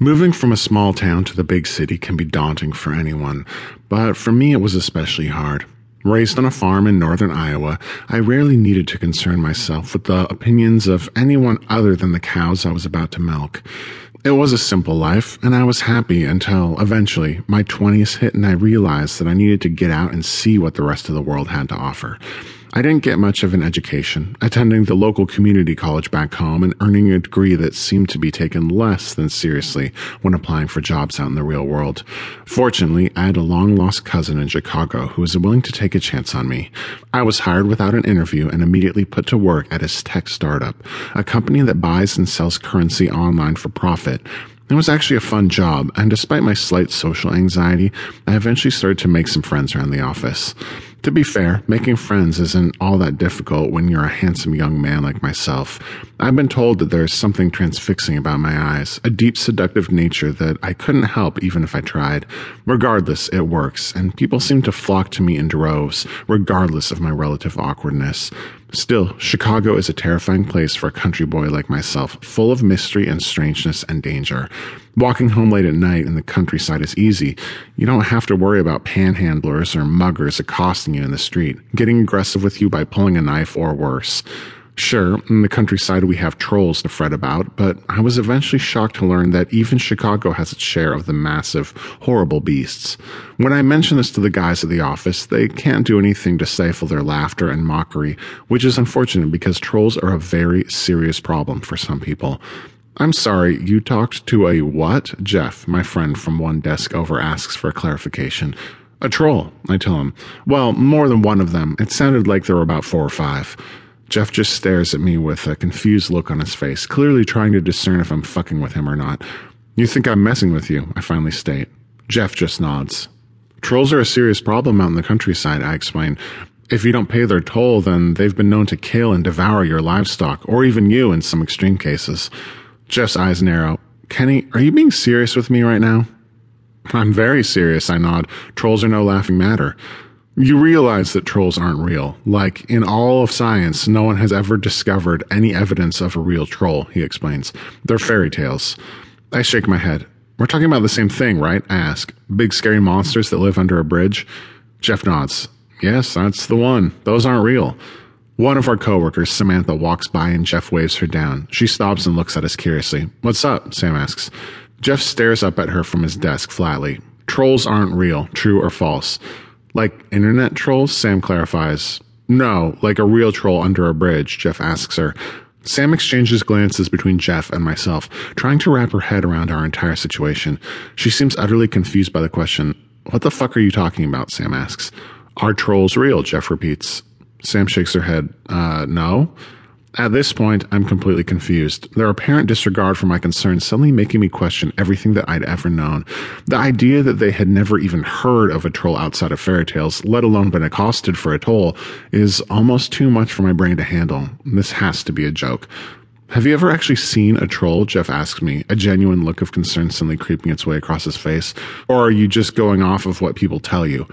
Moving from a small town to the big city can be daunting for anyone, but for me it was especially hard. Raised on a farm in northern Iowa, I rarely needed to concern myself with the opinions of anyone other than the cows I was about to milk. It was a simple life, and I was happy until eventually my 20s hit and I realized that I needed to get out and see what the rest of the world had to offer. I didn't get much of an education, attending the local community college back home and earning a degree that seemed to be taken less than seriously when applying for jobs out in the real world. Fortunately, I had a long lost cousin in Chicago who was willing to take a chance on me. I was hired without an interview and immediately put to work at his tech startup, a company that buys and sells currency online for profit. It was actually a fun job, and despite my slight social anxiety, I eventually started to make some friends around the office. To be fair, making friends isn't all that difficult when you're a handsome young man like myself. I've been told that there's something transfixing about my eyes, a deep seductive nature that I couldn't help even if I tried. Regardless, it works, and people seem to flock to me in droves, regardless of my relative awkwardness. Still, Chicago is a terrifying place for a country boy like myself, full of mystery and strangeness and danger. Walking home late at night in the countryside is easy. You don't have to worry about panhandlers or muggers accosting you in the street, getting aggressive with you by pulling a knife or worse. Sure, in the countryside we have trolls to fret about, but I was eventually shocked to learn that even Chicago has its share of the massive, horrible beasts. When I mention this to the guys at the office, they can't do anything to stifle their laughter and mockery, which is unfortunate because trolls are a very serious problem for some people. I'm sorry, you talked to a what? Jeff, my friend from one desk over, asks for clarification. A troll, I tell him. Well, more than one of them. It sounded like there were about four or five. Jeff just stares at me with a confused look on his face, clearly trying to discern if I'm fucking with him or not. You think I'm messing with you, I finally state. Jeff just nods. Trolls are a serious problem out in the countryside, I explain. If you don't pay their toll, then they've been known to kill and devour your livestock, or even you in some extreme cases. Jeff's eyes narrow. Kenny, are you being serious with me right now? I'm very serious, I nod. Trolls are no laughing matter. You realize that trolls aren't real. Like, in all of science, no one has ever discovered any evidence of a real troll, he explains. They're fairy tales. I shake my head. We're talking about the same thing, right? I ask. Big scary monsters that live under a bridge? Jeff nods. Yes, that's the one. Those aren't real. One of our coworkers, Samantha, walks by and Jeff waves her down. She stops and looks at us curiously. What's up? Sam asks. Jeff stares up at her from his desk flatly. Trolls aren't real, true or false. Like internet trolls? Sam clarifies. No, like a real troll under a bridge, Jeff asks her. Sam exchanges glances between Jeff and myself, trying to wrap her head around our entire situation. She seems utterly confused by the question. What the fuck are you talking about? Sam asks. Are trolls real? Jeff repeats. Sam shakes her head. Uh, no. At this point, I'm completely confused. Their apparent disregard for my concerns suddenly making me question everything that I'd ever known. The idea that they had never even heard of a troll outside of fairy tales, let alone been accosted for a toll, is almost too much for my brain to handle. This has to be a joke. Have you ever actually seen a troll? Jeff asks me, a genuine look of concern suddenly creeping its way across his face. Or are you just going off of what people tell you?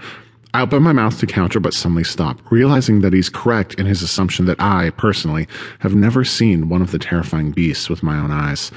I open my mouth to counter, but suddenly stop, realizing that he's correct in his assumption that I, personally, have never seen one of the terrifying beasts with my own eyes.